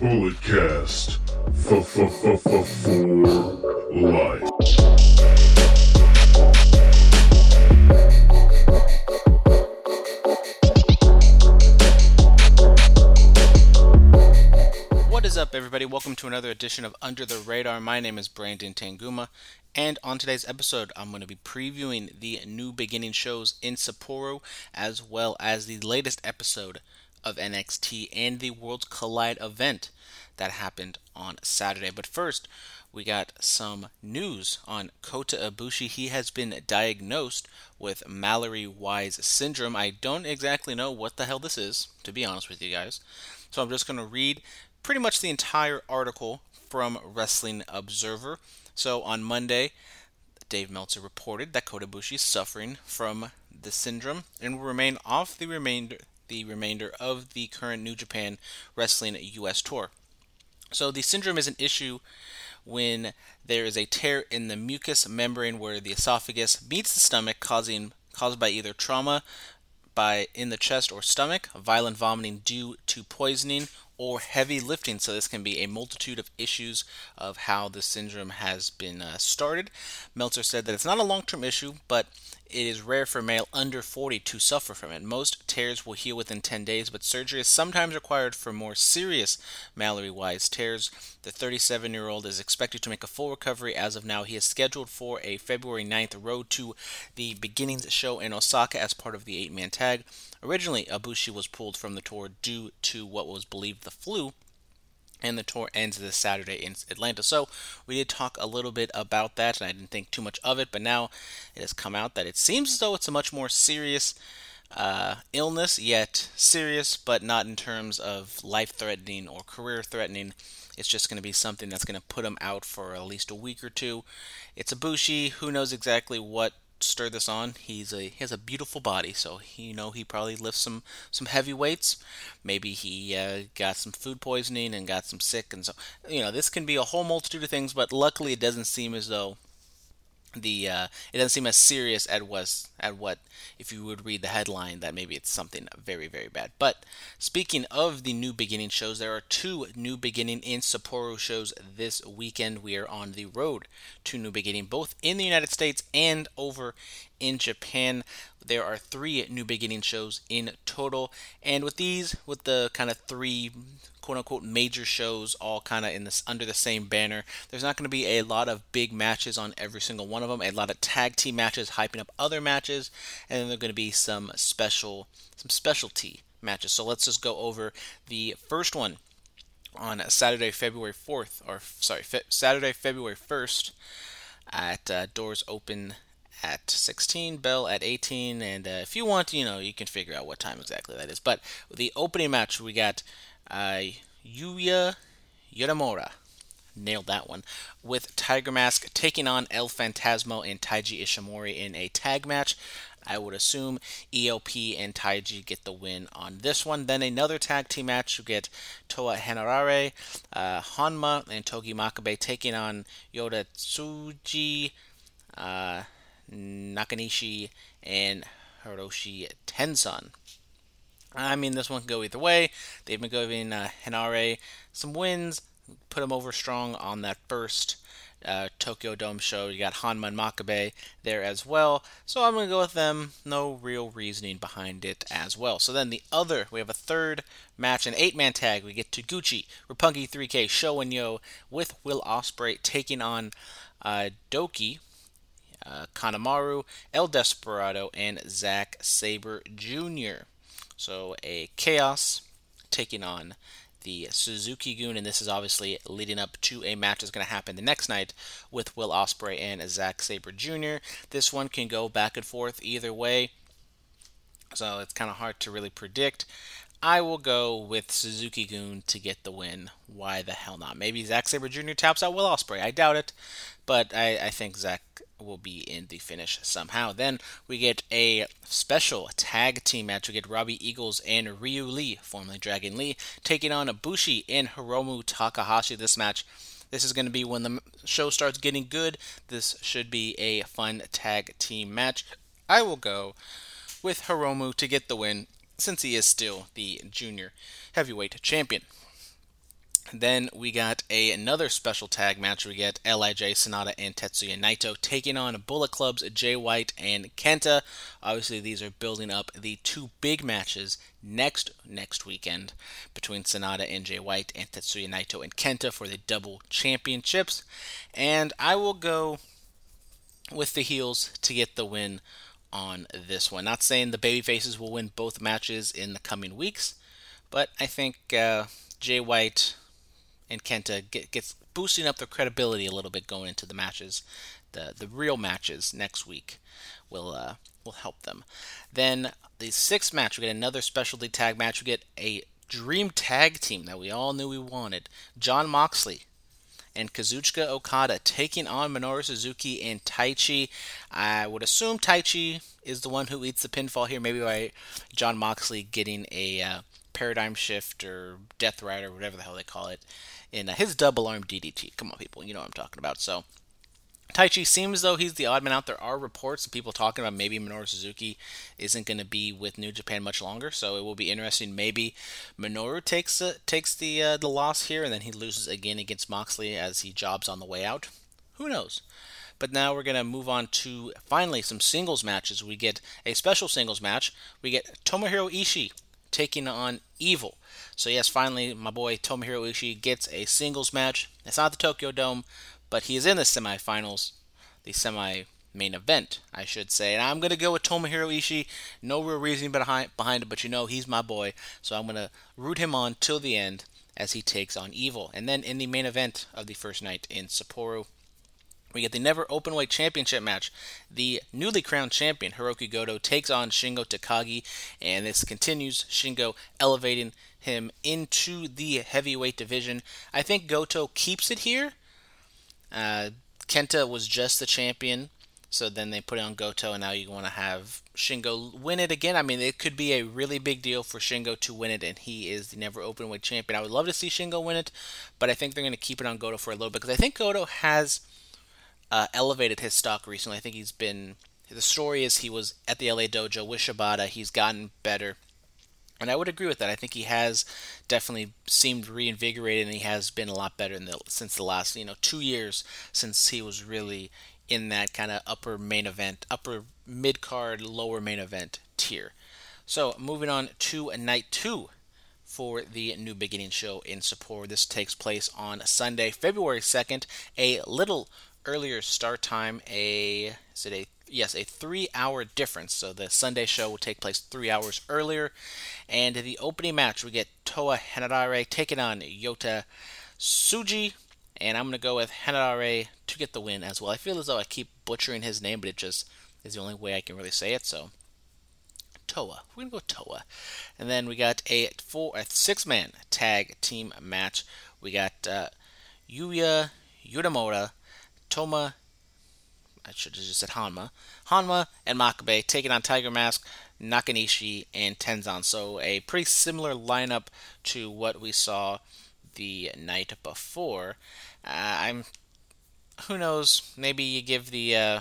Bulletcast. For life. What is up, everybody? Welcome to another edition of Under the Radar. My name is Brandon Tanguma, and on today's episode, I'm going to be previewing the new beginning shows in Sapporo, as well as the latest episode of NXT and the Worlds Collide event that happened on Saturday. But first, we got some news on Kota Ibushi. He has been diagnosed with Mallory-Weiss syndrome. I don't exactly know what the hell this is, to be honest with you guys. So I'm just going to read pretty much the entire article from Wrestling Observer. So on Monday, Dave Meltzer reported that Kota Ibushi is suffering from the syndrome and will remain off the remainder the remainder of the current New Japan Wrestling US tour. So the syndrome is an issue when there is a tear in the mucous membrane where the esophagus meets the stomach causing caused by either trauma by in the chest or stomach, violent vomiting due to poisoning, or heavy lifting. So, this can be a multitude of issues of how the syndrome has been uh, started. Meltzer said that it's not a long term issue, but it is rare for a male under 40 to suffer from it. Most tears will heal within 10 days, but surgery is sometimes required for more serious Mallory-Weiss tears. The 37 year old is expected to make a full recovery as of now. He is scheduled for a February 9th road to the beginnings show in Osaka as part of the eight man tag. Originally, Ibushi was pulled from the tour due to what was believed the flu, and the tour ends this Saturday in Atlanta. So we did talk a little bit about that, and I didn't think too much of it, but now it has come out that it seems as though it's a much more serious uh, illness, yet serious, but not in terms of life threatening or career threatening. It's just going to be something that's going to put him out for at least a week or two. It's a Ibushi. Who knows exactly what stir this on. He's a he has a beautiful body, so you know he probably lifts some some heavy weights. Maybe he uh, got some food poisoning and got some sick, and so you know this can be a whole multitude of things. But luckily, it doesn't seem as though the uh, it doesn't seem as serious as was at what if you would read the headline that maybe it's something very very bad. But speaking of the new beginning shows, there are two new beginning in Sapporo shows this weekend. We are on the road to new beginning, both in the United States and over in Japan. There are three new beginning shows in total, and with these, with the kind of three quote unquote major shows all kind of in this under the same banner. There's not going to be a lot of big matches on every single one of them. A lot of tag team matches hyping up other matches, and then there're going to be some special some specialty matches. So let's just go over the first one on Saturday, February 4th, or sorry, Fe- Saturday, February 1st, at uh, doors open at 16, bell at 18, and uh, if you want, you know, you can figure out what time exactly that is. But the opening match, we got uh, Yuya Uemura. Nailed that one. With Tiger Mask taking on El Phantasmo and Taiji Ishimori in a tag match. I would assume ELP and Taiji get the win on this one. Then another tag team match. You get Toa Henare, uh, Honma, and Togi Makabe taking on Yota Tsuji, uh, Nakanishi, and Hiroshi Tenzan. I mean, this one can go either way. They've been giving uh, Henare some wins, put him over strong on that first uh, Tokyo Dome show. You got Honma and Makabe there as well. So I'm going to go with them. No real reasoning behind it as well. So then the other, we have a third match, an eight man tag. We get Taguchi, Roppongi 3K, Sho and Yo with Will Ospreay taking on uh, Douki. Uh, Kanemaru, El Desperado, and Zack Sabre Jr. So a Chaos taking on the Suzuki-gun, and this is obviously leading up to a match that's going to happen the next night with Will Ospreay and Zack Sabre Jr. This one can go back and forth either way, so it's kind of hard to really predict. I will go with Suzuki-gun to get the win. Why the hell not? Maybe Zack Sabre Jr. taps out Will Ospreay. I doubt it, but I, I think Zack will be in the finish somehow. Then we get a special tag team match. We get Robbie Eagles and Ryu Lee, formerly Dragon Lee, taking on Ibushi and Hiromu Takahashi. This match. This is going to be when the show starts getting good. This should be a fun tag team match. I will go with Hiromu to get the win since he is still the junior heavyweight champion. Then we got a, another special tag match. We get LIJ Sanada and Tetsuya Naito taking on Bullet Club's Jay White and Kenta. Obviously, these are building up the two big matches next next weekend between Sanada and Jay White and Tetsuya Naito and Kenta for the double championships. And I will go with the heels to get the win on this one. Not saying the baby faces will win both matches in the coming weeks, but I think uh, Jay White and Kenta get, gets boosting up their credibility a little bit going into the matches, the the real matches next week will uh, will help them. Then the sixth match, we get another specialty tag match. We get a dream tag team that we all knew we wanted: John Moxley and Kazuchika Okada taking on Minoru Suzuki and Taichi. I would assume Taichi is the one who eats the pinfall here, maybe by John Moxley getting a uh, paradigm shift or death rider, whatever the hell they call it, in uh, his double arm DDT. Come on, people, you know what I'm talking about. So. Taichi seems though he's the odd man out. There are reports of people talking about maybe Minoru Suzuki isn't going to be with New Japan much longer, so it will be interesting. Maybe Minoru takes uh, takes the uh, the loss here, and then he loses again against Moxley as he jobs on the way out. Who knows? But now we're going to move on to finally some singles matches. We get a special singles match. We get Tomohiro Ishii taking on Evil. So yes, finally my boy Tomohiro Ishii gets a singles match. It's not the Tokyo Dome, but he is in the semifinals, the semi main event, I should say. And I'm going to go with Tomohiro Ishii. No real reason behind, behind it, but you know he's my boy. So I'm going to root him on till the end as he takes on Evil. And then in the main event of the first night in Sapporo, we get the Never Openweight Championship match. The newly crowned champion, Hiroki Goto, takes on Shingo Takagi, and this continues Shingo elevating him into the heavyweight division. I think Goto keeps it here uh, Kenta was just the champion, so then they put it on Goto, and now you want to have Shingo win it again. I mean, it could be a really big deal for Shingo to win it, and he is the never open weight champion. I would love to see Shingo win it, but I think they're going to keep it on Goto for a little bit because I think Goto has uh, elevated his stock recently. I think he's been. The story is he was at the LA Dojo with Shibata. He's gotten better. And I would agree with that. I think he has definitely seemed reinvigorated, and he has been a lot better the, since the last, you know, two years since he was really in that kind of upper main event, upper mid card, lower main event tier. So moving on to night two for the New Beginning show in Sapporo. This takes place on Sunday, February 2nd, a little earlier start time. A is it a yes, a three hour difference. So the Sunday show will take place three hours earlier. And the opening match, we get Toa Henare taking on Yota Tsuji. And I'm going to go with Henare to get the win as well. I feel as though I keep butchering his name, but it just is the only way I can really say it. So Toa. We're gonna go Toa, and then we got a four, a six-man tag team match. We got uh, Yuya Uemura, Toma I should have just said Hanma. Hanma and Makabe taking on Tiger Mask, Nakanishi, and Tenzan. So a pretty similar lineup to what we saw the night before. Uh, I'm. Who knows? Maybe you give the. Uh,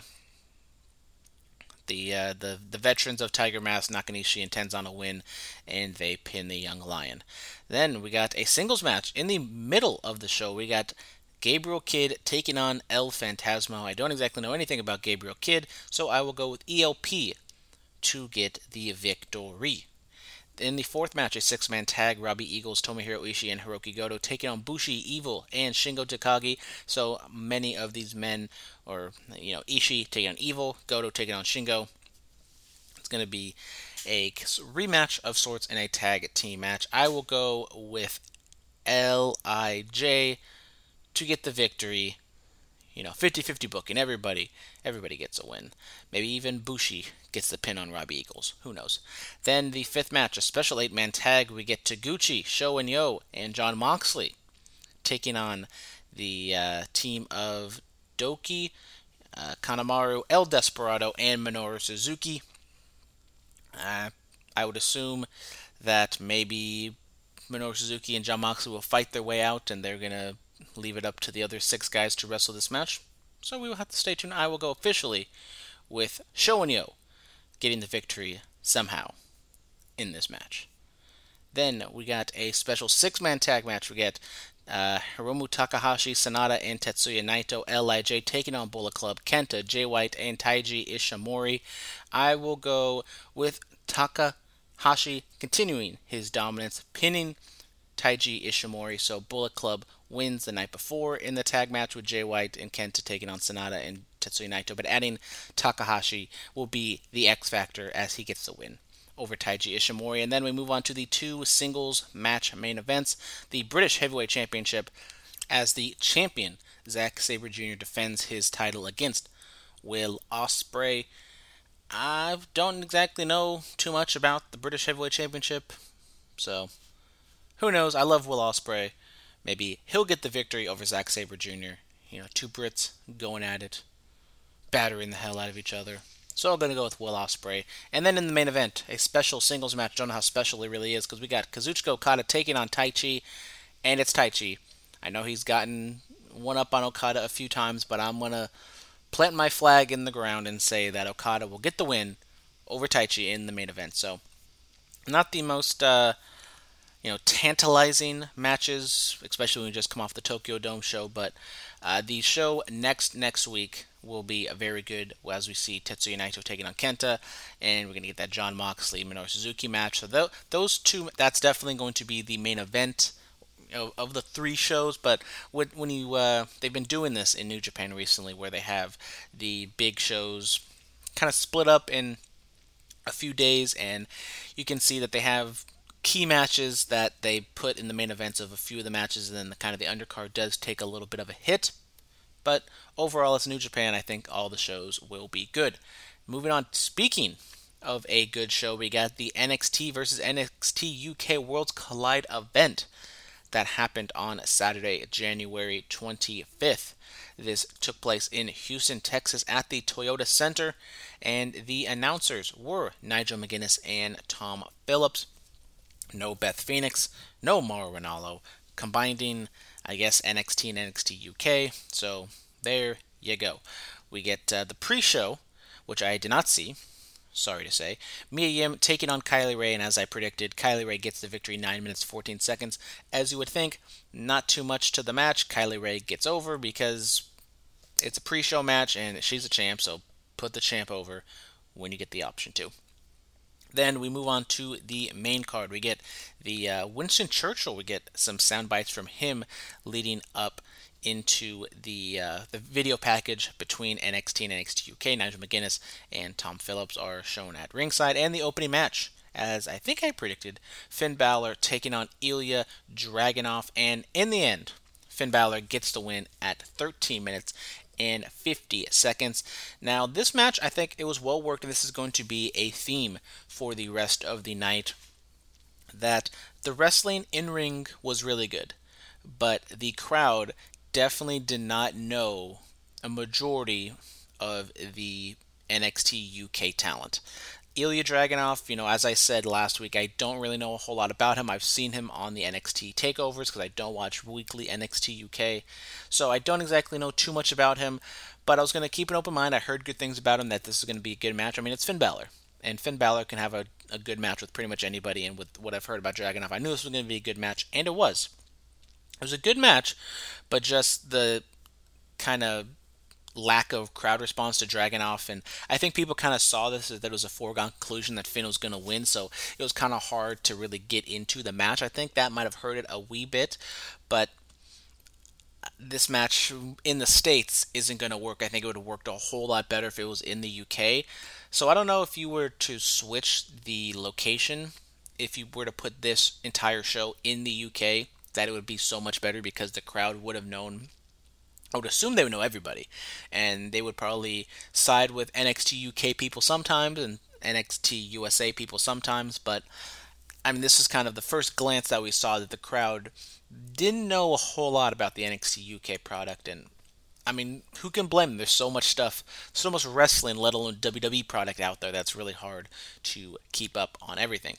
the, uh, the the veterans of Tiger Mask, Nakanishi, and Tenzan a win, and they pin the Young Lion. Then we got a singles match in the middle of the show. We got Gabriel Kidd taking on El Phantasmo. I don't exactly know anything about Gabriel Kidd, so I will go with ELP to get the victory. In the fourth match, a six man tag, Robbie Eagles, Tomohiro Ishii, and Hiroki Goto taking on Bushi, Evil, and Shingo Takagi. So many of these men, or, you know, Ishii taking on Evil, Goto taking on Shingo. It's going to be a rematch of sorts in a tag team match. I will go with LIJ to get the victory. You know, 50-50 booking. Everybody, everybody gets a win. Maybe even Bushi gets the pin on Robbie Eagles. Who knows? Then the fifth match, a special eight-man tag. We get Taguchi, Sho and Yo, and John Moxley taking on the uh, team of Douki, uh, Kanemaru, El Desperado, and Minoru Suzuki. Uh, I would assume that maybe Minoru Suzuki and John Moxley will fight their way out, and they're gonna leave it up to the other six guys to wrestle this match. So we will have to stay tuned. I will go officially with Sho and Yo getting the victory somehow in this match. Then we got a special six man tag match. We get uh, Hiromu Takahashi, Sanada, and Tetsuya Naito, LIJ taking on Bullet Club, Kenta, Jay White, and Taiji Ishimori. I will go with Takahashi continuing his dominance, pinning Taiji Ishimori. So Bullet Club wins the night before in the tag match with Jay White and Kenta taking on Sanada and Tetsuya Naito, but adding Takahashi will be the X factor as he gets the win over Taiji Ishimori. And then we move on to the two singles match main events. The British Heavyweight Championship as the champion, Zack Sabre Jr. defends his title against Will Ospreay. I don't exactly know too much about the British Heavyweight Championship, so who knows? I love Will Ospreay. Maybe he'll get the victory over Zack Sabre Jr. You know, two Brits going at it, battering the hell out of each other. So I'm going to go with Will Ospreay. And then in the main event, a special singles match. Don't know how special it really is because we got Kazuchika Okada taking on Taichi, and it's Taichi. I know he's gotten one up on Okada a few times, but I'm going to plant my flag in the ground and say that Okada will get the win over Taichi in the main event. So, not the most uh, you know tantalizing matches, especially when we just come off the Tokyo Dome show. But uh, the show next next week will be a very good as we see Tetsuya Naito taking on Kenta, and we're gonna get that John Moxley Minoru Suzuki match. So th- those two, that's definitely going to be the main event of, of the three shows. But when, when you uh, they've been doing this in New Japan recently, where they have the big shows kind of split up in a few days, and you can see that they have key matches that they put in the main events of a few of the matches, and then the kind of the undercard does take a little bit of a hit. But overall, as New Japan, I think all the shows will be good. Moving on, speaking of a good show, we got the NXT versus NXT UK Worlds Collide event that happened on Saturday, January 25th. This took place in Houston, Texas at the Toyota Center, and the announcers were Nigel McGuinness and Tom Phillips. No Beth Phoenix, no Mauro Ranallo, combining I guess NXT and NXT UK. So there you go. We get uh, the pre-show, which I did not see. Sorry to say. Mia Yim taking on Kay Lee Ray, and as I predicted, Kay Lee Ray gets the victory 9 minutes 14 seconds. As you would think, not too much to the match. Kay Lee Ray gets over because it's a pre show match and she's a champ, so put the champ over when you get the option to. Then we move on to the main card. We get the uh, Winston Churchill. We get some sound bites from him leading up into the uh, the video package between NXT and NXT UK. Nigel McGuinness and Tom Phillips are shown at ringside, and the opening match, as I think I predicted, Finn Balor taking on Ilya Dragunov, and in the end, Finn Balor gets the win at 13 minutes and 50 seconds. Now, this match, I think it was well worked, and this is going to be a theme for the rest of the night. That the wrestling in ring was really good, but the crowd definitely did not know a majority of the NXT UK talent. Ilya Dragunov, you know, as I said last week, I don't really know a whole lot about him. I've seen him on the NXT takeovers because I don't watch weekly NXT UK. So I don't exactly know too much about him, but I was going to keep an open mind. I heard good things about him, that this is going to be a good match. I mean, it's Finn Balor, and Finn Balor can have a, a good match with pretty much anybody, and with what I've heard about Dragunov, I knew this was going to be a good match, and it was. It was a good match, but just the kind of lack of crowd response to Dragunov, and I think people kind of saw this that it was a foregone conclusion that Finn was going to win, so it was kind of hard to really get into the match. I think that might have hurt it a wee bit, but uh, this match in the states isn't going to work. I think it would have worked a whole lot better if it was in the UK. So I don't know if you were to switch the location, if you were to put this entire show in the UK, that it would be so much better because the crowd would have known I would assume they would know everybody, and they would probably side with NXT UK people sometimes and NXT USA people sometimes. But I mean, this is kind of the first glance that we saw that the crowd didn't know a whole lot about the NXT UK product, and I mean, who can blame them? There's so much stuff, so much wrestling, let alone WWE product out there that's really hard to keep up on everything.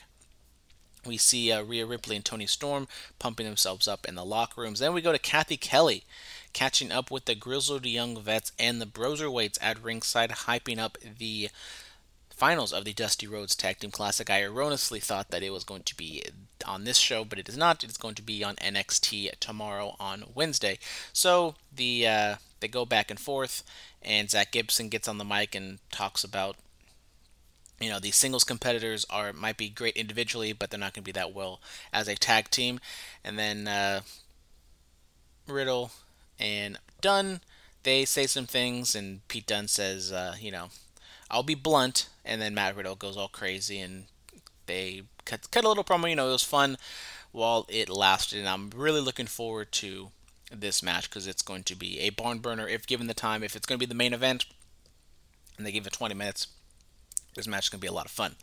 We see uh, Rhea Ripley and Toni Storm pumping themselves up in the locker rooms. Then we go to Cathy Kelley catching up with the grizzled young vets and the Broserweights at ringside, hyping up the finals of the Dusty Rhodes Tag Team Classic. I erroneously thought that it was going to be on this show, but it is not. It's going to be on NXT tomorrow on Wednesday. So the uh, they go back and forth, and Zack Gibson gets on the mic and talks about you know these singles competitors are might be great individually, but they're not going to be that well as a tag team. And then uh, Riddle and Dunne they say some things, and Pete Dunne says, uh, you know, I'll be blunt, and then Matt Riddle goes all crazy, and they cut, cut a little promo. You know, it was fun while it lasted, and I'm really looking forward to this match because it's going to be a barn burner if given the time. If it's going to be the main event, and they give it 20 minutes, this match is going to be a lot of fun.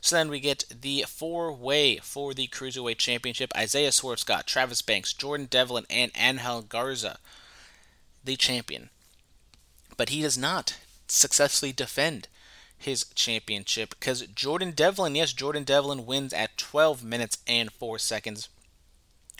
So then we get the four way for the Cruiserweight Championship Isaiah Swerve Scott, Travis Banks, Jordan Devlin, and Angel Garza, the champion. But he does not successfully defend his championship because Jordan Devlin, yes, Jordan Devlin wins at 12 minutes and 4 seconds.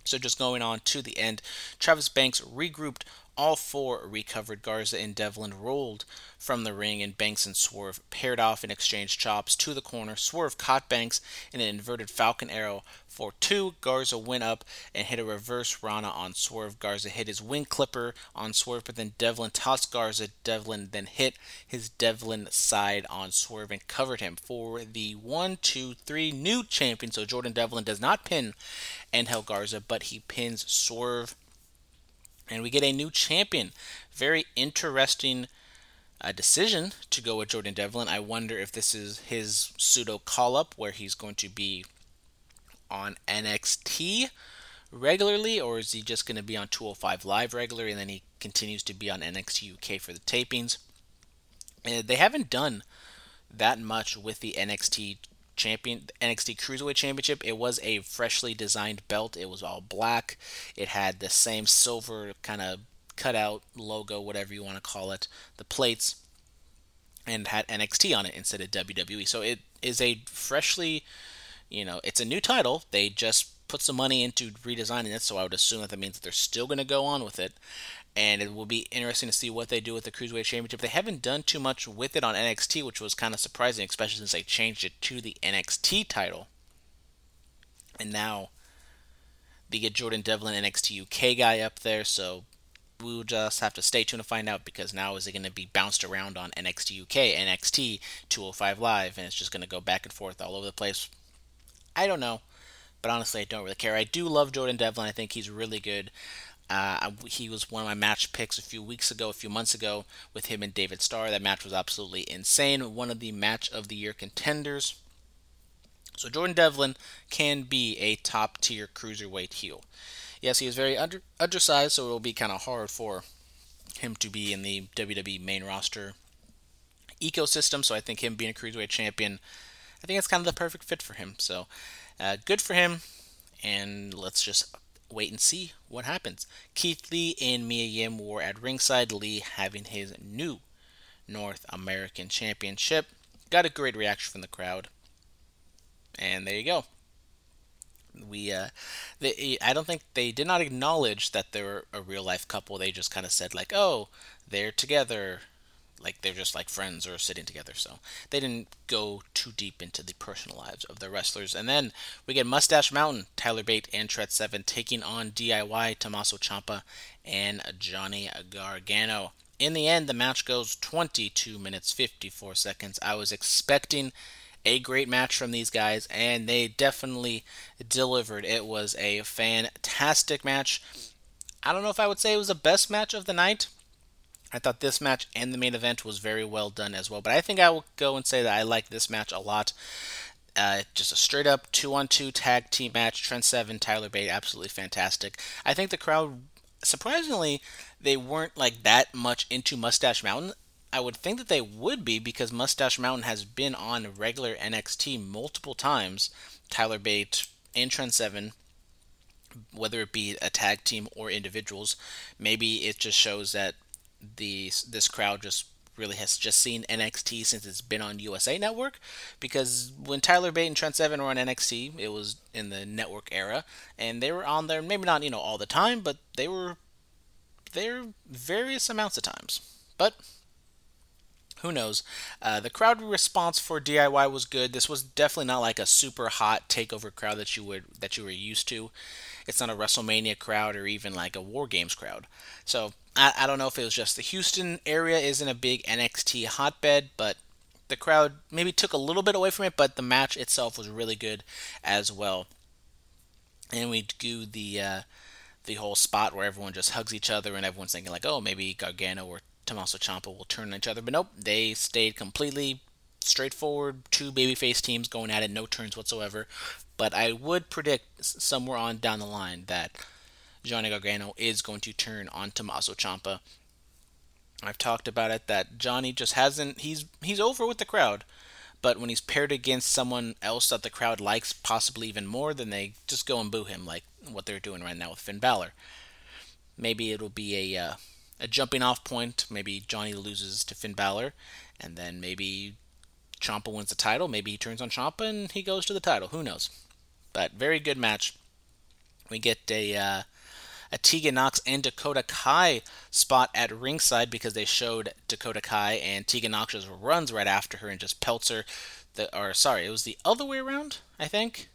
So just going on to the end, Travis Banks regrouped all four recovered. Garza and Devlin rolled from the ring, and Banks and Swerve paired off and exchanged chops to the corner. Swerve caught Banks in an inverted Falcon Arrow for two. Garza went up and hit a reverse Rana on Swerve. Garza hit his wing clipper on Swerve, but then Devlin tossed Garza. Devlin then hit his Devlin side on Swerve and covered him for the one, two, three new champion. So Jordan Devlin does not pin Angel Garza, but he pins Swerve and we get a new champion. Very interesting uh, decision to go with Jordan Devlin. I wonder if this is his pseudo call up where he's going to be on NXT regularly, or is he just going to be on 205 Live regularly and then he continues to be on NXT UK for the tapings? And they haven't done that much with the NXT champion NXT Cruiserweight Championship. It was a freshly designed belt. It was all black. It had the same silver kind of cutout logo, whatever you want to call it, the plates, and had NXT on it instead of WWE. So it is a freshly, you know, it's a new title. They just put some money into redesigning it, so I would assume that that means that they're still going to go on with it and it will be interesting to see what they do with the Cruiserweight Championship. They haven't done too much with it on NXT, which was kind of surprising, especially since they changed it to the NXT title. And now they get Jordan Devlin, NXT UK guy, up there, so we'll just have to stay tuned to find out because now is it going to be bounced around on NXT UK, NXT 205 Live, and it's just going to go back and forth all over the place. I don't know, but honestly, I don't really care. I do love Jordan Devlin. I think he's really good. Uh, he was one of my match picks a few weeks ago, a few months ago, with him and David Starr. That match was absolutely insane. One of the match of the year contenders. So Jordan Devlin can be a top tier cruiserweight heel. Yes, he is very under, undersized, so it will be kind of hard for him to be in the WWE main roster ecosystem. So I think him being a cruiserweight champion, I think it's kind of the perfect fit for him. So uh, good for him, and let's just wait and see what happens. Keith Lee and Mia Yim were at ringside, Lee having his new North American Championship. Got a great reaction from the crowd. And there you go. We, uh, they, I don't think they did not acknowledge that they're a real life couple. They just kind of said like, "Oh, they're together like they're just like friends or sitting together. So they didn't go too deep into the personal lives of the wrestlers. And then we get Mustache Mountain, Tyler Bate, and Trent Seven taking on DIY, Tommaso Ciampa, and Johnny Gargano. In the end, the match goes 22 minutes 54 seconds. I was expecting a great match from these guys, and they definitely delivered. It was a fantastic match. I don't know if I would say it was the best match of the night, I thought this match and the main event was very well done as well. But I think I will go and say that I like this match a lot. Uh, just a straight up two on two tag team match. Trent Seven, Tyler Bate, absolutely fantastic. I think the crowd, surprisingly, they weren't like that much into Mustache Mountain. I would think that they would be because Mustache Mountain has been on regular NXT multiple times. Tyler Bate and Trent Seven, whether it be a tag team or individuals, maybe it just shows that the this crowd just really has just seen NXT since it's been on USA Network. Because when Tyler Bate and Trent Seven were on NXT, it was in the network era, and they were on there maybe not you know all the time, but they were there various amounts of times. But who knows? Uh, the crowd response for DIY was good. This was definitely not like a super hot takeover crowd that you would that you were used to. It's not a WrestleMania crowd or even like a War Games crowd. So I, I don't know if it was just the Houston area isn't a big NXT hotbed, but the crowd maybe took a little bit away from it. But the match itself was really good as well. And we do the uh, the whole spot where everyone just hugs each other and everyone's thinking like, oh, maybe Gargano or Tommaso Ciampa will turn on each other, but nope, they stayed completely straightforward. Two babyface teams going at it, no turns whatsoever. But I would predict somewhere on down the line that Johnny Gargano is going to turn on Tommaso Ciampa. I've talked about it that Johnny just hasn't. He's he's over with the crowd, but when he's paired against someone else that the crowd likes, possibly even more, then they just go and boo him, like what they're doing right now with Finn Balor. Maybe it'll be a uh, a jumping off point. Maybe Johnny loses to Finn Balor, and then maybe Ciampa wins the title. Maybe he turns on Ciampa and he goes to the title. Who knows? But very good match. We get a uh, a Tegan Nox and Dakota Kai spot at ringside because they showed Dakota Kai and Tegan Nox just runs right after her and just pelts her. The, or sorry, it was the other way around. I think.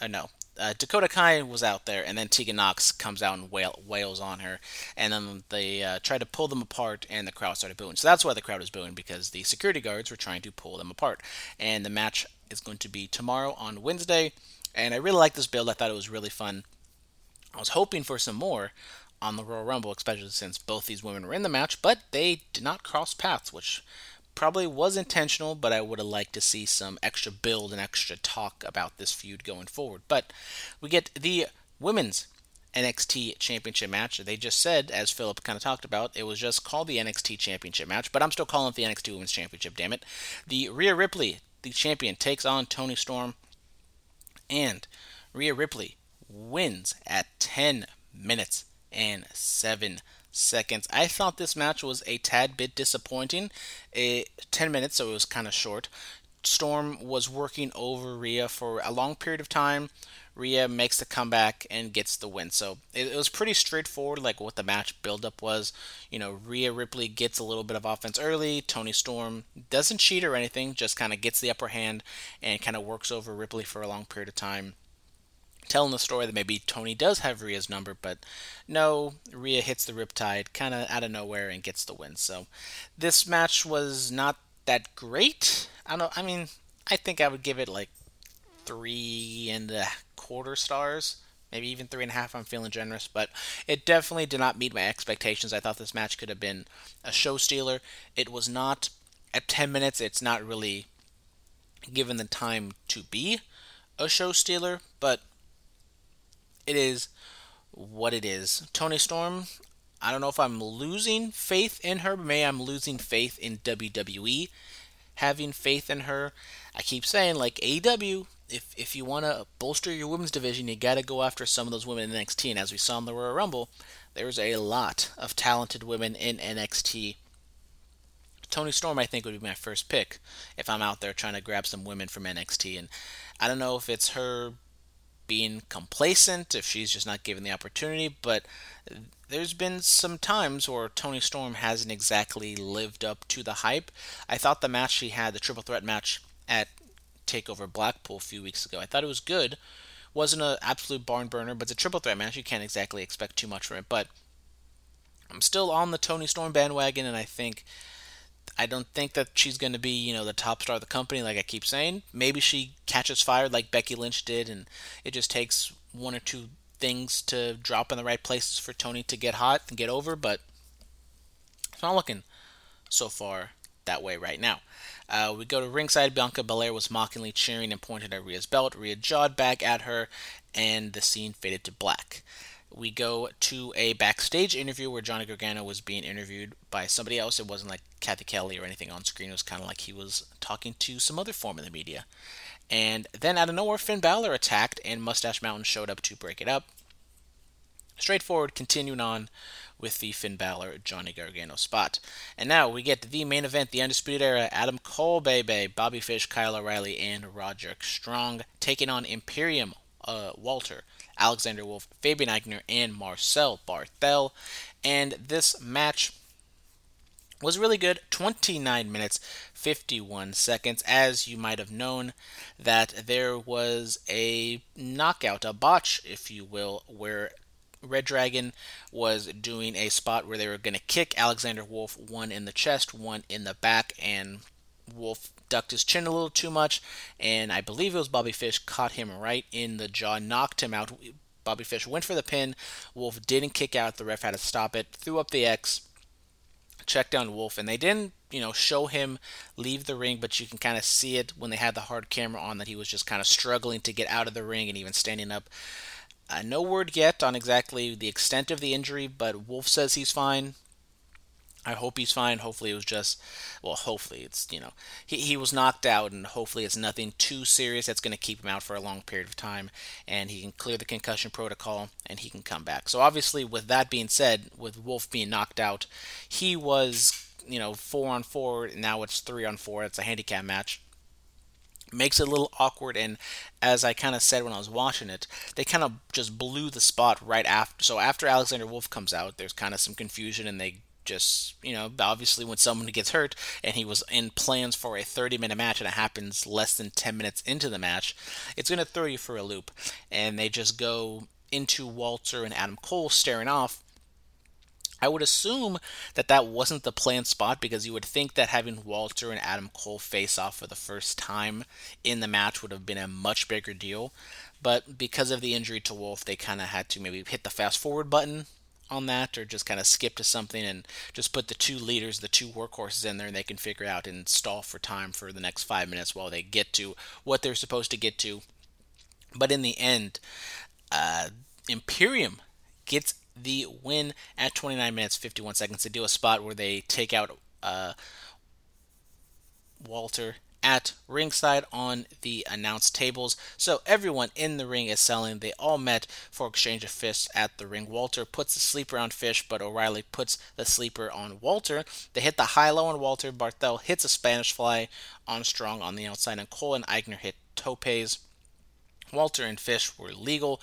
Uh, no, uh, Dakota Kai was out there, and then Tegan Nox comes out and wail, wails on her, and then they uh, try to pull them apart, and the crowd started booing. So that's why the crowd was booing because the security guards were trying to pull them apart. And the match is going to be tomorrow on Wednesday, and I really like this build. I thought it was really fun. I was hoping for some more on the Royal Rumble, especially since both these women were in the match, but they did not cross paths, which probably was intentional, but I would have liked to see some extra build and extra talk about this feud going forward. But we get the women's NXT Championship match. They just said, as Philip kind of talked about, it was just called the NXT Championship match, but I'm still calling it the NXT Women's Championship, damn it. The Rhea Ripley, the champion, takes on Toni Storm, and Rhea Ripley wins at 10 minutes and 7 seconds. I thought this match was a tad bit disappointing. It, 10 minutes, so it was kind of short. Storm was working over Rhea for a long period of time. Rhea makes the comeback and gets the win. So it, it was pretty straightforward, like what the match buildup was. You know, Rhea Ripley gets a little bit of offense early. Toni Storm doesn't cheat or anything, just kind of gets the upper hand and kind of works over Ripley for a long period of time telling the story that maybe Toni does have Rhea's number, but no, Rhea hits the Riptide kind of out of nowhere and gets the win. So this match was not that great. I don't. I mean, I think I would give it like three and a quarter stars. Maybe even three and a half. I'm feeling generous, but it definitely did not meet my expectations. I thought this match could have been a show stealer. It was not. At 10 minutes, it's not really given the time to be a show stealer, but it is what it is. Toni Storm, I don't know if I'm losing faith in her, maybe I'm losing faith in WWE having faith in her. I keep saying, like AEW, if if you want to bolster your women's division, you got to go after some of those women in NXT. And as we saw in the Royal Rumble, there's a lot of talented women in NXT. Toni Storm, I think, would be my first pick if I'm out there trying to grab some women from NXT. And I don't know if it's her being complacent, if she's just not given the opportunity, but there's been some times where Toni Storm hasn't exactly lived up to the hype. I thought the match she had, the triple threat match at Takeover Blackpool a few weeks ago, I thought it was good. Wasn't an absolute barn burner, but it's a triple threat match. You can't exactly expect too much from it. But I'm still on the Toni Storm bandwagon, and I think I don't think that she's going to be, you know, the top star of the company, like I keep saying. Maybe she catches fire like Becky Lynch did, and it just takes one or two things to drop in the right places for Toni to get hot and get over, but it's not looking so far that way right now. Uh, we go to ringside. Bianca Belair was mockingly cheering and pointed at Rhea's belt. Rhea jawed back at her, and the scene faded to black we go to a backstage interview where Johnny Gargano was being interviewed by somebody else. It wasn't like Cathy Kelley or anything on screen. It was kind of like he was talking to some other form of the media. And then out of nowhere, Finn Balor attacked, and Mustache Mountain showed up to break it up. Straightforward, continuing on with the Finn Balor Johnny Gargano spot. And now we get the main event, the Undisputed Era, Adam Cole, Baby, Bobby Fish, Kyle O'Reilly, and Roderick Strong taking on Imperium uh, Walter, Alexander Wolf, Fabian Aichner, and Marcel Barthel. And this match was really good 29 minutes 51 seconds as you might have known that there was a knockout a botch if you will where reDRagon was doing a spot where they were going to kick alexander wolf one in the chest one in the back and wolf ducked his chin a little too much and i believe it was bobby fish caught him right in the jaw knocked him out bobby fish went for the pin wolf didn't kick out the ref had to stop it threw up the x check down Wolf, and they didn't, you know, show him leave the ring, but you can kind of see it when they had the hard camera on that he was just kind of struggling to get out of the ring and even standing up. Uh, no word yet on exactly the extent of the injury, but Wolf says he's fine. I hope he's fine. Hopefully it was just, well, hopefully it's, you know, he, he was knocked out and hopefully it's nothing too serious that's going to keep him out for a long period of time and he can clear the concussion protocol and he can come back. So obviously with that being said, with Wolf being knocked out, he was, you know, four on four. Now it's three on four. It's a handicap match makes it a little awkward and as i kind of said when i was watching it they kind of just blew the spot right after so after alexander wolf comes out there's kind of some confusion and they just you know obviously when someone gets hurt and he was in plans for a 30 minute match and it happens less than 10 minutes into the match it's going to throw you for a loop and they just go into walter and adam cole staring off I would assume that that wasn't the planned spot because you would think that having Walter and Adam Cole face off for the first time in the match would have been a much bigger deal. But because of the injury to Wolf, they kind of had to maybe hit the fast forward button on that or just kind of skip to something and just put the two leaders, the two workhorses in there and they can figure out and stall for time for the next five minutes while they get to what they're supposed to get to. But in the end, uh, Imperium gets the win at 29 minutes 51 seconds. They do a spot where they take out uh, Walter at ringside on the announced tables. So everyone in the ring is selling. They all met for exchange of fists at the ring. Walter puts the sleeper on Fish, but O'Reilly puts the sleeper on Walter. They hit the high low on Walter. Barthel hits a Spanish fly on Strong on the outside, and Cole and Aichner hit topes. Walter and Fish were legal.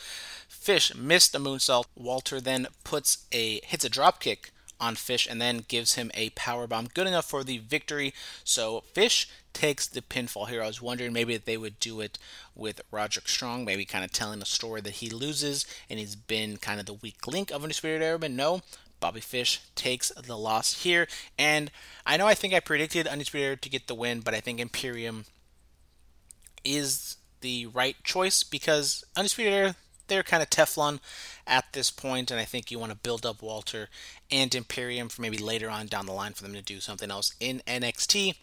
Fish missed a moonsault. Walter then puts a hits a drop kick on Fish and then gives him a power bomb. Good enough for the victory. So Fish takes the pinfall here. I was wondering maybe they would do it with Roderick Strong, maybe kind of telling a story that he loses and he's been kind of the weak link of Undisputed Era. But no, Bobby Fish takes the loss here. And I know I think I predicted Undisputed Era to get the win, but I think Imperium is the right choice because Undisputed Era they're kind of Teflon at this point, and I think you want to build up Walter and Imperium for maybe later on down the line for them to do something else in NXT.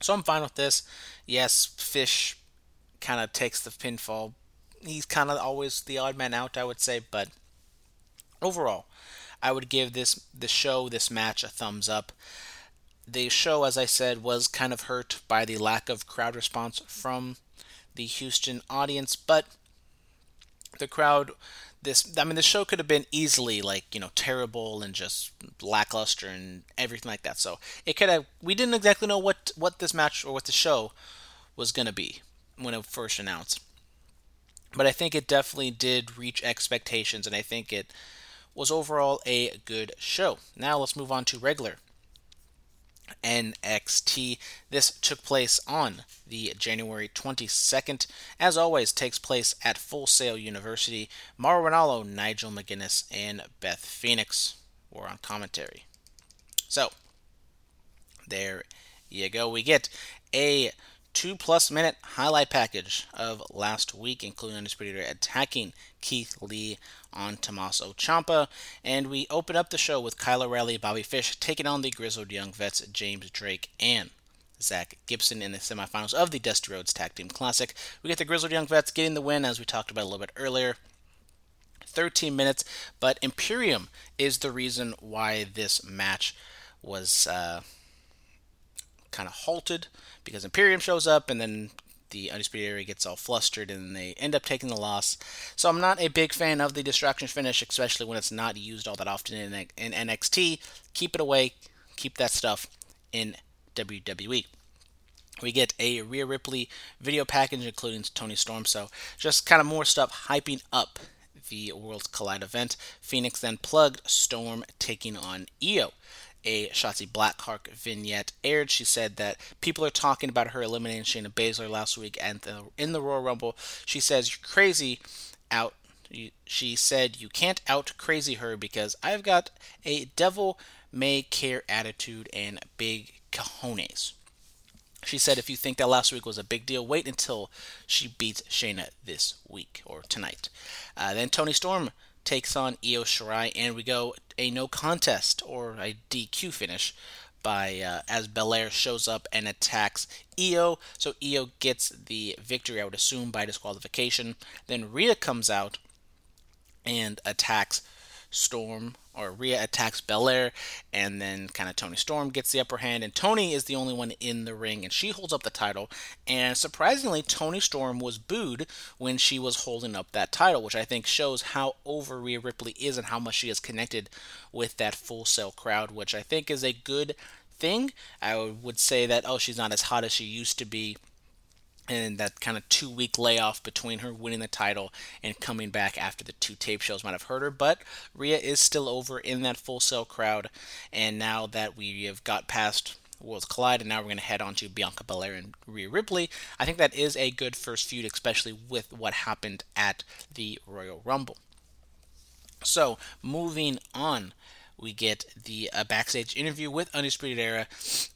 So I'm fine with this. Yes, Fish kind of takes the pinfall. He's kind of always the odd man out, I would say, but overall, I would give this the show, this match, a thumbs up. The show, as I said, was kind of hurt by the lack of crowd response from the Houston audience, but the crowd this I mean the show could have been easily like, you know, terrible and just lackluster and everything like that. So it could have we didn't exactly know what what this match or what the show was going to be when it first announced. But I think it definitely did reach expectations and I think it was overall a good show. Now let's move on to regular NXT. This took place on the January 22nd. As always, takes place at Full Sail University. Mauro Ranallo, Nigel McGuinness, and Beth Phoenix were on commentary. So, there you go. We get a two plus minute highlight package of last week, including Undisputed attacking Keith Lee on Tommaso Ciampa. And we open up the show with Kyle O'Reilly, Bobby Fish taking on the Grizzled Young Vets, James Drake, and Zack Gibson in the semifinals of the Dusty Rhodes Tag Team Classic. We get the Grizzled Young Vets getting the win, as we talked about a little bit earlier. 13 minutes, but Imperium is the reason why this match was uh, kind of halted because Imperium shows up and then the Undisputed Era gets all flustered and they end up taking the loss. So I'm not a big fan of the distraction finish, especially when it's not used all that often in, in NXT. Keep it away, keep that stuff in WWE. We get a Rhea Ripley video package, including Toni Storm. So just kind of more stuff hyping up the Worlds Collide event. Phoenix then plugged Storm taking on Io a Shotzi Blackheart vignette aired, she said that people are talking about her eliminating Shayna Baszler last week and the, in the Royal Rumble. She says, You're crazy out. She said, You can't out crazy her because I've got a devil may care attitude and big cojones. She said, if you think that last week was a big deal, wait until she beats Shayna this week or tonight. Uh, then Toni Storm takes on Io Shirai, and we go a no contest or a DQ finish by uh, as Belair shows up and attacks Io. So Io gets the victory, I would assume, by disqualification. Then Rhea comes out and attacks Storm or Rhea attacks Belair, and then kind of Toni Storm gets the upper hand, and Toni is the only one in the ring, and she holds up the title. And surprisingly, Toni Storm was booed when she was holding up that title, which I think shows how over Rhea Ripley is and how much she is connected with that Full Sail crowd, which I think is a good thing. I would say that oh, she's not as hot as she used to be and that kind of two week layoff between her winning the title and coming back after the two tape shows might have hurt her. But Rhea is still over in that Full Sail crowd, and now that we have got past Worlds Collide, and now we're going to head on to Bianca Belair and Rhea Ripley. I think that is a good first feud, especially with what happened at the Royal Rumble. So, moving on we get the uh, backstage interview with Undisputed Era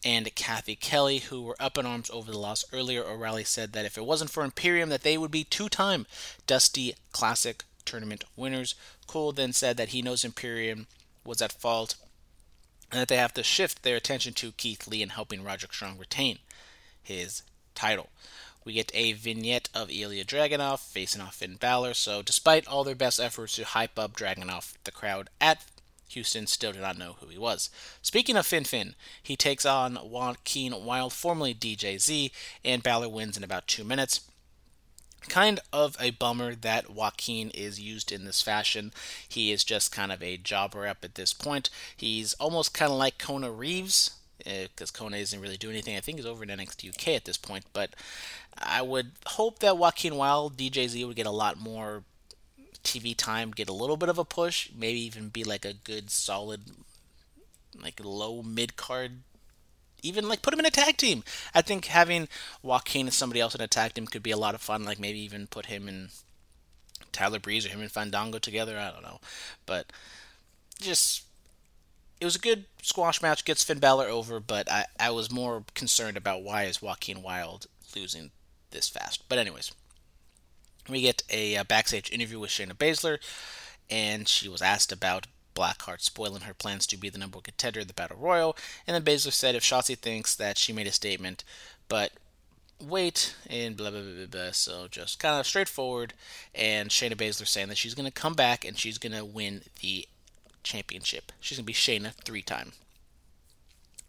and Cathy Kelley, who were up in arms over the loss earlier. O'Reilly said that if it wasn't for Imperium, that they would be two-time Dusty Classic tournament winners. Cole then said that he knows Imperium was at fault and that they have to shift their attention to Keith Lee and helping Roderick Strong retain his title. We get a vignette of Ilya Dragunov facing off Finn Balor. So, despite all their best efforts to hype up Dragunov, the crowd at Houston still did not know who he was. Speaking of Finn Finn, he takes on Joaquin Wilde, formerly DJZ, and Balor wins in about two minutes. Kind of a bummer that Joaquin is used in this fashion. He is just kind of a jobber up at this point. He's almost kind of like Kona Reeves, because uh, Kona isn't really doing anything. I think he's over in NXT UK at this point, but I would hope that Joaquin Wilde, DJZ, would get a lot more TV time get a little bit of a push, maybe even be like a good solid like low mid card even like put him in a tag team. I think having Joaquin and somebody else in a tag team could be a lot of fun. Like maybe even put him and Tyler Breeze or him and Fandango together. I don't know, but just it was a good squash match. Gets Finn Balor over, but I I was more concerned about why is Joaquin Wilde losing this fast. But anyways, we get a, a uh, backstage interview with Shayna Baszler, and she was asked about Blackheart spoiling her plans to be the number one contender in the Battle Royal. And then Baszler said if Shotzi thinks that she made a statement, but wait, and blah, blah, blah, blah, blah. So just kind of straightforward. And Shayna Baszler saying that she's going to come back and she's going to win the championship. She's going to be Shayna three time.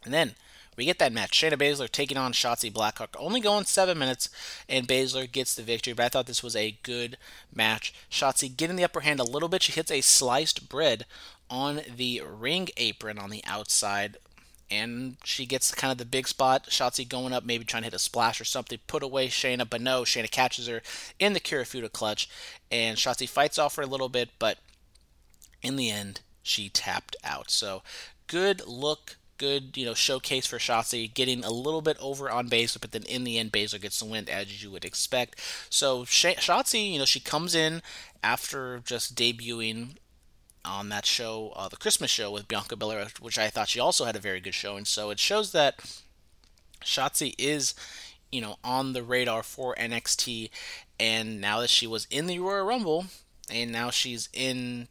And then we get that match. Shayna Baszler taking on Shotzi Blackheart, only going seven minutes, and Baszler gets the victory. But I thought this was a good match. Shotzi getting the upper hand a little bit. She hits a sliced bread on the ring apron on the outside. And she gets kind of the big spot. Shotzi going up, maybe trying to hit a splash or something. Put away Shayna, but no, Shayna catches her in the Kirifuda clutch. And Shotzi fights off her a little bit, but in the end, she tapped out. So good look good, you know, showcase for Shotzi, getting a little bit over on Baszler, but then in the end, Baszler gets the win as you would expect. So Shotzi, you know, she comes in after just debuting on that show, uh, the Christmas show with Bianca Belair, which I thought she also had a very good show, and So it shows that Shotzi is, you know, on the radar for NXT, and now that she was in the Royal Rumble, and now she's in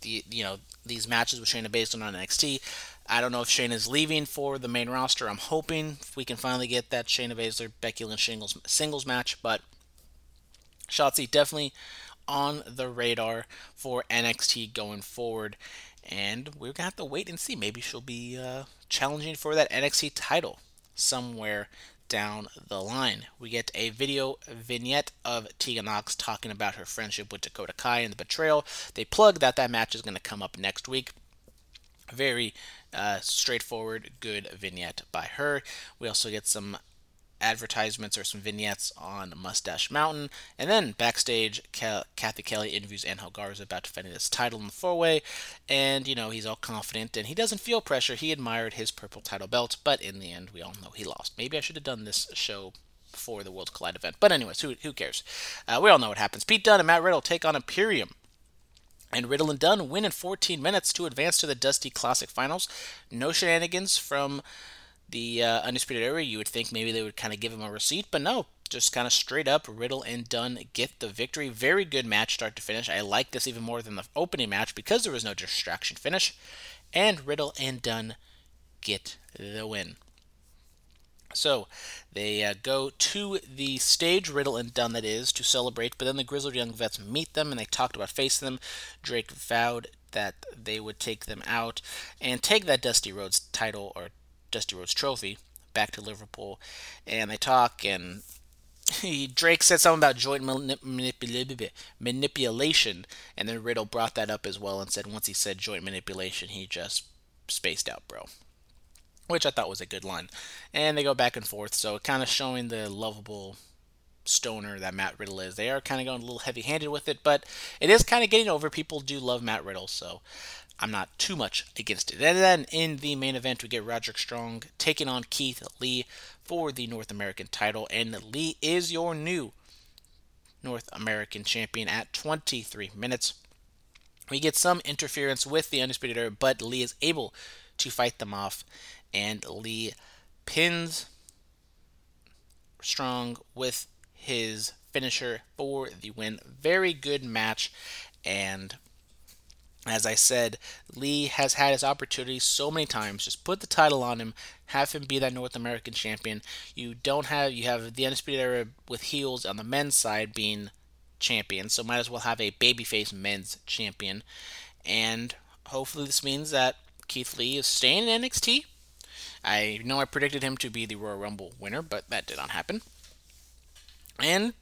the, you know, these matches with Shayna Baszler on NXT. I don't know if Shane is leaving for the main roster. I'm hoping we can finally get that Shayna Baszler Becky Lynch singles singles match, but Shotzi definitely on the radar for NXT going forward, and we're gonna have to wait and see. Maybe she'll be uh, challenging for that NXT title somewhere down the line. We get a video vignette of Tegan Nox talking about her friendship with Dakota Kai and the betrayal. They plug that that match is going to come up next week. Very uh, straightforward, good vignette by her. We also get some advertisements or some vignettes on Mustache Mountain. And then backstage, Cathy Kelley interviews Angel Garza about defending his title in the four way. And, you know, he's all confident and he doesn't feel pressure. He admired his purple title belt, but in the end, we all know he lost. Maybe I should have done this show before the Worlds Collide event. But, anyways, who, who cares? Uh, we all know what happens. Pete Dunne and Matt Riddle take on Imperium. And Riddle and Dunne win in 14 minutes to advance to the Dusty Classic Finals. No shenanigans from the uh, Undisputed Era, you would think maybe they would kind of give him a receipt, but no, just kind of straight up, Riddle and Dunne get the victory. Very good match, start to finish. I like this even more than the opening match because there was no distraction finish. And Riddle and Dunne get the win. So they uh, go to the stage, Riddle and Dunne, that is, to celebrate. But then the Grizzled Young Vets meet them and they talked about facing them. Drake vowed that they would take them out and take that Dusty Rhodes title or Dusty Rhodes Trophy back to Liverpool, and they talk and he, Drake said something about joint manip- manipulation, and then Riddle brought that up as well and said once he said joint manipulation, he just spaced out, bro. Which I thought was a good line. And they go back and forth, so kind of showing the lovable stoner that Matt Riddle is. They are kind of going a little heavy handed with it, but it is kind of getting over. People do love Matt Riddle, so I'm not too much against it. And then in the main event, we get Roderick Strong taking on Keith Lee for the North American title, and Lee is your new North American champion at 23 minutes. We get some interference with the Undisputed Era, but Lee is able to fight them off, and Lee pins Strong with his finisher for the win. Very good match, and as I said, Lee has had his opportunity so many times. Just put the title on him, have him be that North American champion. You don't have you have the Undisputed Era with heels on the men's side being champion, so might as well have a babyface men's champion. And hopefully this means that Keith Lee is staying in NXT. I know I predicted him to be the Royal Rumble winner, but that did not happen. And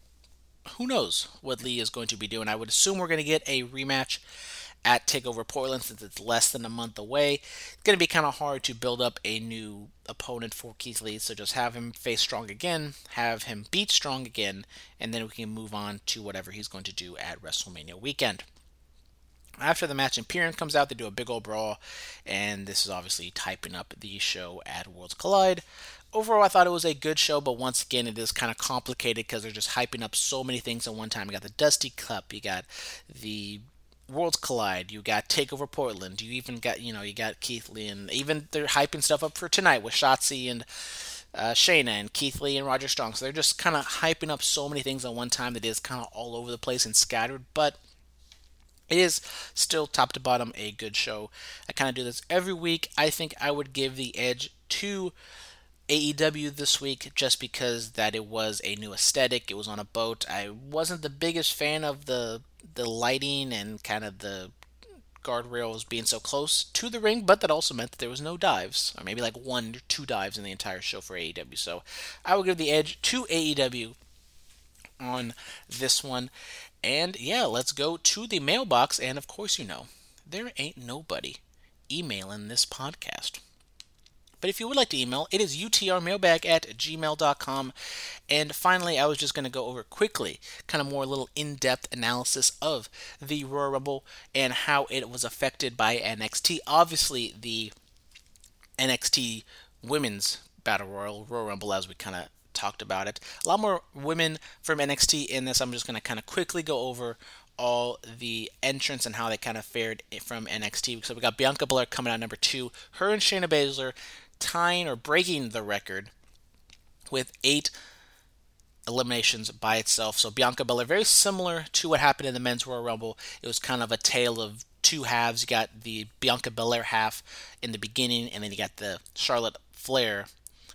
who knows what Lee is going to be doing. I would assume we're going to get a rematch at TakeOver Portland since it's less than a month away. It's going to be kind of hard to build up a new opponent for Keith Lee, so just have him face Strong again, have him beat Strong again, and then we can move on to whatever he's going to do at WrestleMania weekend. After the match, Imperium comes out, they do a big old brawl, and this is obviously typing up the show at Worlds Collide. Overall, I thought it was a good show, but once again, it is kind of complicated because they're just hyping up so many things at one time. You got the Dusty Cup, you got the Worlds Collide, you got Takeover Portland, you even got you know you got Keith Lee, and even they're hyping stuff up for tonight with Shotzi and uh, Shayna and Keith Lee and Roger Strong. So they're just kind of hyping up so many things at one time that is kind of all over the place and scattered, but it is still top to bottom a good show. I kind of do this every week. I think I would give the edge to AEW this week just because that it was a new aesthetic. It was on a boat. I wasn't the biggest fan of the the lighting and kind of the guardrails being so close to the ring, but that also meant that there was no dives, or maybe like one or two dives in the entire show for AEW. So I would give the edge to AEW on this one. And yeah, let's go to the mailbox. And of course, you know, there ain't nobody emailing this podcast. But if you would like to email, it is utrmailbag at gmail.com. And finally, I was just going to go over quickly, kind of more a little in depth analysis of the Royal Rumble and how it was affected by NXT. Obviously, the NXT Women's Battle Royal, Royal Rumble, as we kind of talked about it. A lot more women from NXT in this. I'm just going to kind of quickly go over all the entrants and how they kind of fared from NXT. So we got Bianca Belair coming out number two. Her and Shayna Baszler tying or breaking the record with eight eliminations by itself. So Bianca Belair, very similar to what happened in the Men's Royal Rumble. It was kind of a tale of two halves. You got the Bianca Belair half in the beginning, and then you got the Charlotte Flair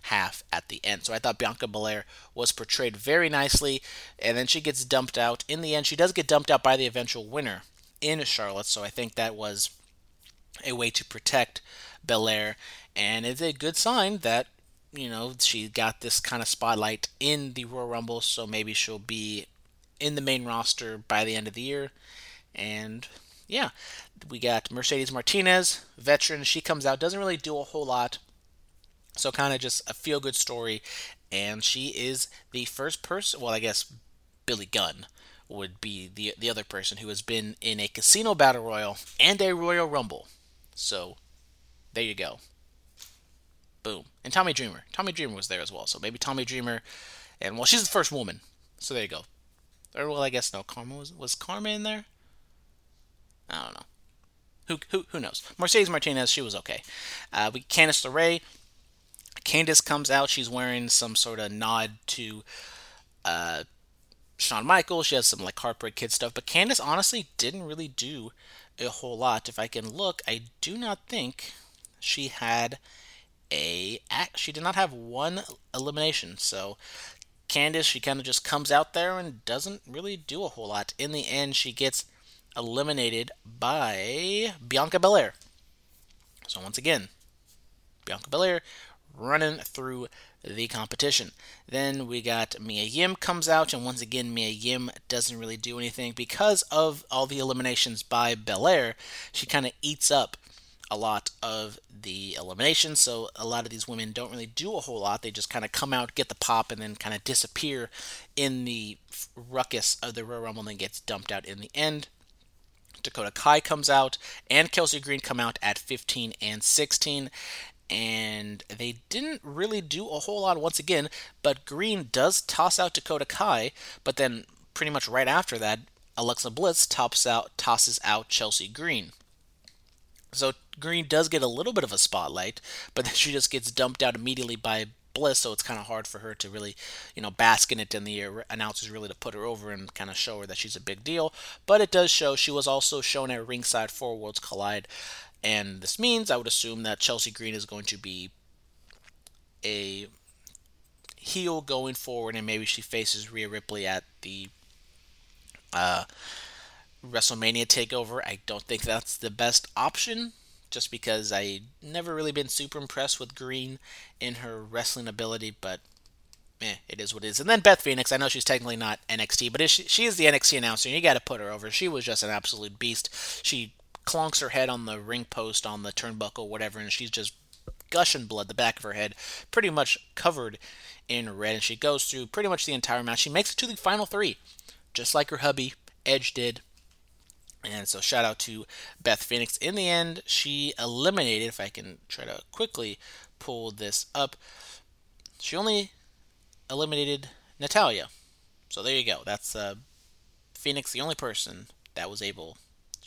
half at the end. So I thought Bianca Belair was portrayed very nicely, and then she gets dumped out. In the end, she does get dumped out by the eventual winner in Charlotte, so I think that was a way to protect Belair and it's a good sign that you know she got this kind of spotlight in the Royal Rumble, so maybe she'll be in the main roster by the end of the year. And yeah, we got Mercedes Martinez, veteran. She comes out, doesn't really do a whole lot, so kind of just a feel good story. and she is the first person. Well, I guess Billy Gunn would be the the other person who has been in a casino battle royal and a Royal Rumble. So there you go. Boom. And Tommy Dreamer. Tommy Dreamer was there as well. So maybe Tommy Dreamer and well she's the first woman. So there you go. Or well I guess no, Kharma was was Kharma in there? I don't know. Who who who knows? Mercedes Martinez, she was okay. Uh, we Candice LeRae. Candice comes out. She's wearing some sort of nod to uh, Shawn Michaels. She has some like Heartbreak Kid stuff. But Candice honestly didn't really do a whole lot. If I can look, I do not think she had a she did not have one elimination. So Candice, she kind of just comes out there and doesn't really do a whole lot. In the end, she gets eliminated by Bianca Belair. So once again, Bianca Belair running through the competition. Then we got Mia Yim comes out, and once again, Mia Yim doesn't really do anything because of all the eliminations by Belair. She kind of eats up a lot of the eliminations, so a lot of these women don't really do a whole lot. They just kind of come out, get the pop, and then kind of disappear in the ruckus of the Royal Rumble and then gets dumped out in the end. Dakota Kai comes out, and Chelsea Green come out at 15 and 16 and they didn't really do a whole lot once again, but Green does toss out Dakota Kai, but then pretty much right after that, Alexa Bliss tops out tosses out Chelsea Green. So Green does get a little bit of a spotlight, but then she just gets dumped out immediately by Bliss, so it's kind of hard for her to really, you know, bask in it and the announcers really to put her over and kind of show her that she's a big deal. But it does show she was also shown at ringside for Worlds Collide and this means I would assume that Chelsea Green is going to be a heel going forward, and maybe she faces Rhea Ripley at the uh, WrestleMania takeover. I don't think that's the best option, just because I never really been super impressed with Green in her wrestling ability, but eh, it is what it is. And then Beth Phoenix, I know she's technically not NXT, but she, she is the NXT announcer, and you got to put her over. She was just an absolute beast. She clonks her head on the ring post on the turnbuckle, whatever, and she's just gushing blood. The back of her head pretty much covered in red, and she goes through pretty much the entire match. She makes it to the final three, just like her hubby Edge did. And so, shout out to Beth Phoenix. In the end, she eliminated, if I can try to quickly pull this up, she only eliminated Natalya. So, there you go. That's uh, Phoenix, the only person that was able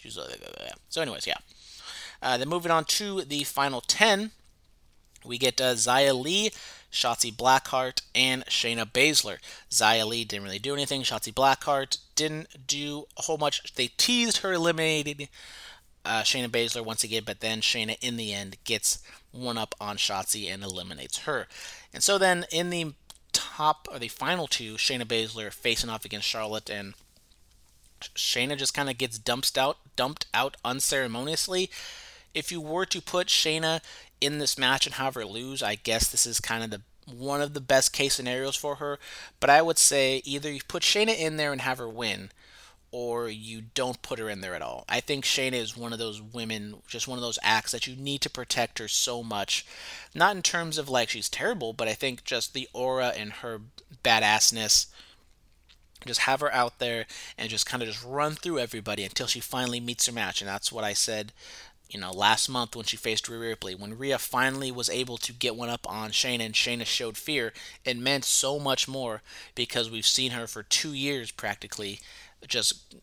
so, anyways, yeah. Uh, then moving on to the final 10, we get uh, Xia Li, Shotzi Blackheart, and Shayna Baszler. Xia Li didn't really do anything. Shotzi Blackheart didn't do a whole much. They teased her eliminating uh, Shayna Baszler once again, but then Shayna in the end gets one up on Shotzi and eliminates her. And so then in the top or the final two, Shayna Baszler facing off against Charlotte and Shayna just kind of gets dumped out, dumped out unceremoniously. If you were to put Shayna in this match and have her lose, I guess this is kind of the one of the best case scenarios for her. But I would say either you put Shayna in there and have her win, or you don't put her in there at all. I think Shayna is one of those women, just one of those acts that you need to protect her so much. Not in terms of like she's terrible, but I think just the aura and her badassness just have her out there and just kind of just run through everybody until she finally meets her match. And that's what I said, you know, last month when she faced Rhea Ripley. When Rhea finally was able to get one up on Shayna and Shayna showed fear, it meant so much more because we've seen her for two years practically just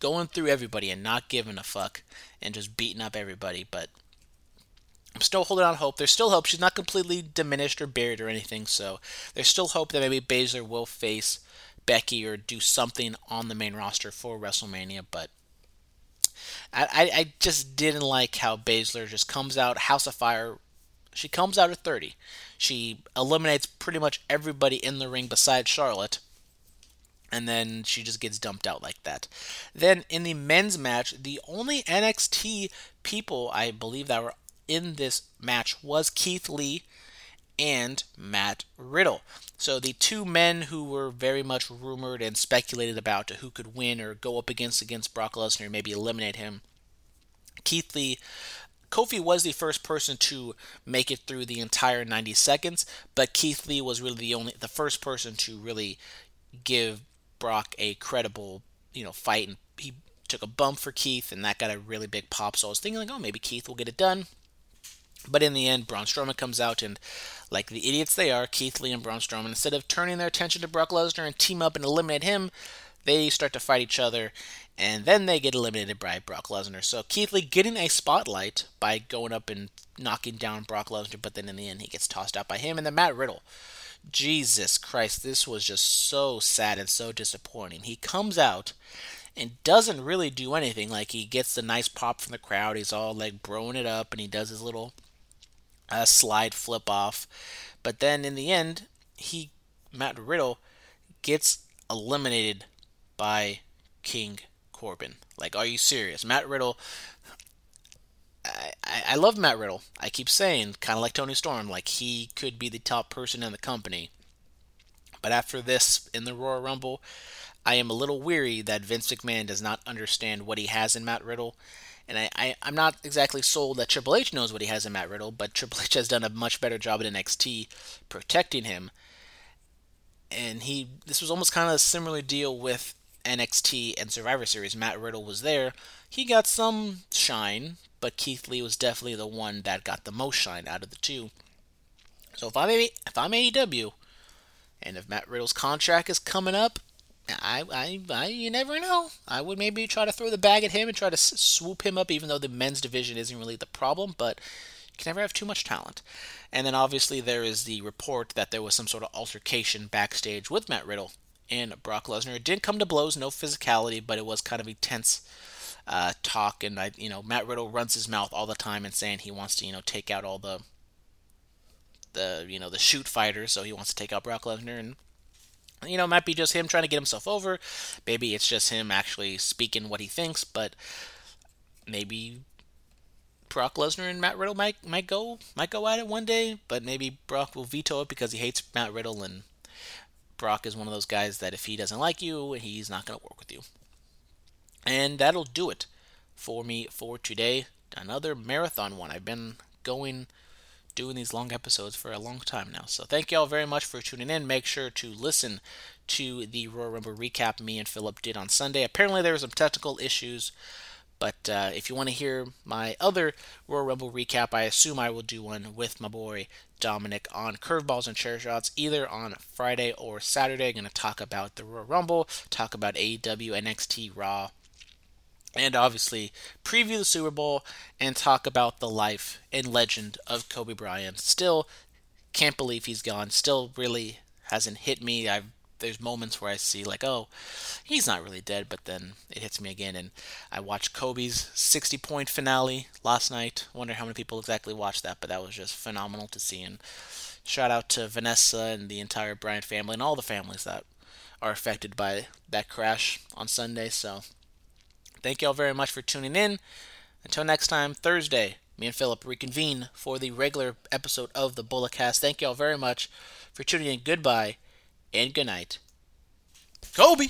going through everybody and not giving a fuck and just beating up everybody. But I'm still holding out hope. There's still hope. She's not completely diminished or buried or anything. So there's still hope that maybe Baszler will face Becky or do something on the main roster for WrestleMania, but I, I just didn't like how Baszler just comes out, House of Fire. She comes out at 30. She eliminates pretty much everybody in the ring besides Charlotte. And then she just gets dumped out like that. Then in the men's match, the only NXT people I believe that were in this match was Keith Lee and Matt Riddle. So the two men who were very much rumored and speculated about who could win or go up against against Brock Lesnar, maybe eliminate him. Keith Lee Kofi was the first person to make it through the entire 90 seconds, but Keith Lee was really the only the first person to really give Brock a credible, you know, fight and he took a bump for Keith and that got a really big pop. So I was thinking like, oh, maybe Keith will get it done. But in the end, Braun Strowman comes out and like the idiots they are, Keith Lee and Braun Strowman, instead of turning their attention to Brock Lesnar and team up and eliminate him, they start to fight each other and then they get eliminated by Brock Lesnar. So Keith Lee getting a spotlight by going up and knocking down Brock Lesnar, but then in the end he gets tossed out by him and then Matt Riddle. Jesus Christ, this was just so sad and so disappointing. He comes out and doesn't really do anything. Like he gets the nice pop from the crowd. He's all like broing it up and he does his little uh, slide flip off. But then in the end, he Matt Riddle gets eliminated by King Corbin. Like, are you serious? Matt Riddle. I, I love Matt Riddle. I keep saying, kind of like Toni Storm, like he could be the top person in the company. But after this in the Royal Rumble, I am a little weary that Vince McMahon does not understand what he has in Matt Riddle. And I, I, am not exactly sold that Triple H knows what he has in Matt Riddle, but Triple H has done a much better job in NXT protecting him. And he, this was almost kind of a similar deal with NXT and Survivor Series, Matt Riddle was there. He got some shine, but Keith Lee was definitely the one that got the most shine out of the two. So if I'm if I'm AEW, and if Matt Riddle's contract is coming up, I, I, I, you never know. I would maybe try to throw the bag at him and try to swoop him up, even though the men's division isn't really the problem. But you can never have too much talent. And then obviously there is the report that there was some sort of altercation backstage with Matt Riddle and Brock Lesnar. It didn't come to blows, no physicality, but it was kind of intense uh, talk. And I, you know, Matt Riddle runs his mouth all the time and saying he wants to, you know, take out all the, the, you know, the shoot fighters. So he wants to take out Brock Lesnar, and you know, it might be just him trying to get himself over. Maybe it's just him actually speaking what he thinks, but maybe Brock Lesnar and Matt Riddle might might go might go at it one day, but maybe Brock will veto it because he hates Matt Riddle and Brock is one of those guys that if he doesn't like you, he's not going to work with you. And that'll do it for me for today. Another marathon one. I've been going doing these long episodes for a long time now. So thank you all very much for tuning in. Make sure to listen to the Royal Rumble recap me and Philip did on Sunday. Apparently there were some technical issues but uh, if you want to hear my other Royal Rumble recap, I assume I will do one with my boy Dominic on curveballs and chair shots, either on Friday or Saturday. I'm going to talk about the Royal Rumble, talk about AEW, NXT, Raw, and obviously preview the Super Bowl and talk about the life and legend of Kobe Bryant. Still can't believe he's gone. Still really hasn't hit me. I've there's moments where I see like, oh, he's not really dead, but then it hits me again. And I watched Kobe's 60 point finale last night. Wonder how many people exactly watched that, but that was just phenomenal to see. And shout out to Vanessa and the entire Bryant family and all the families that are affected by that crash on Sunday. So thank you all very much for tuning in. Until next time, Thursday, me and Philip reconvene for the regular episode of the Bulletcast. Thank you all very much for tuning in. Goodbye and good night. Kobe!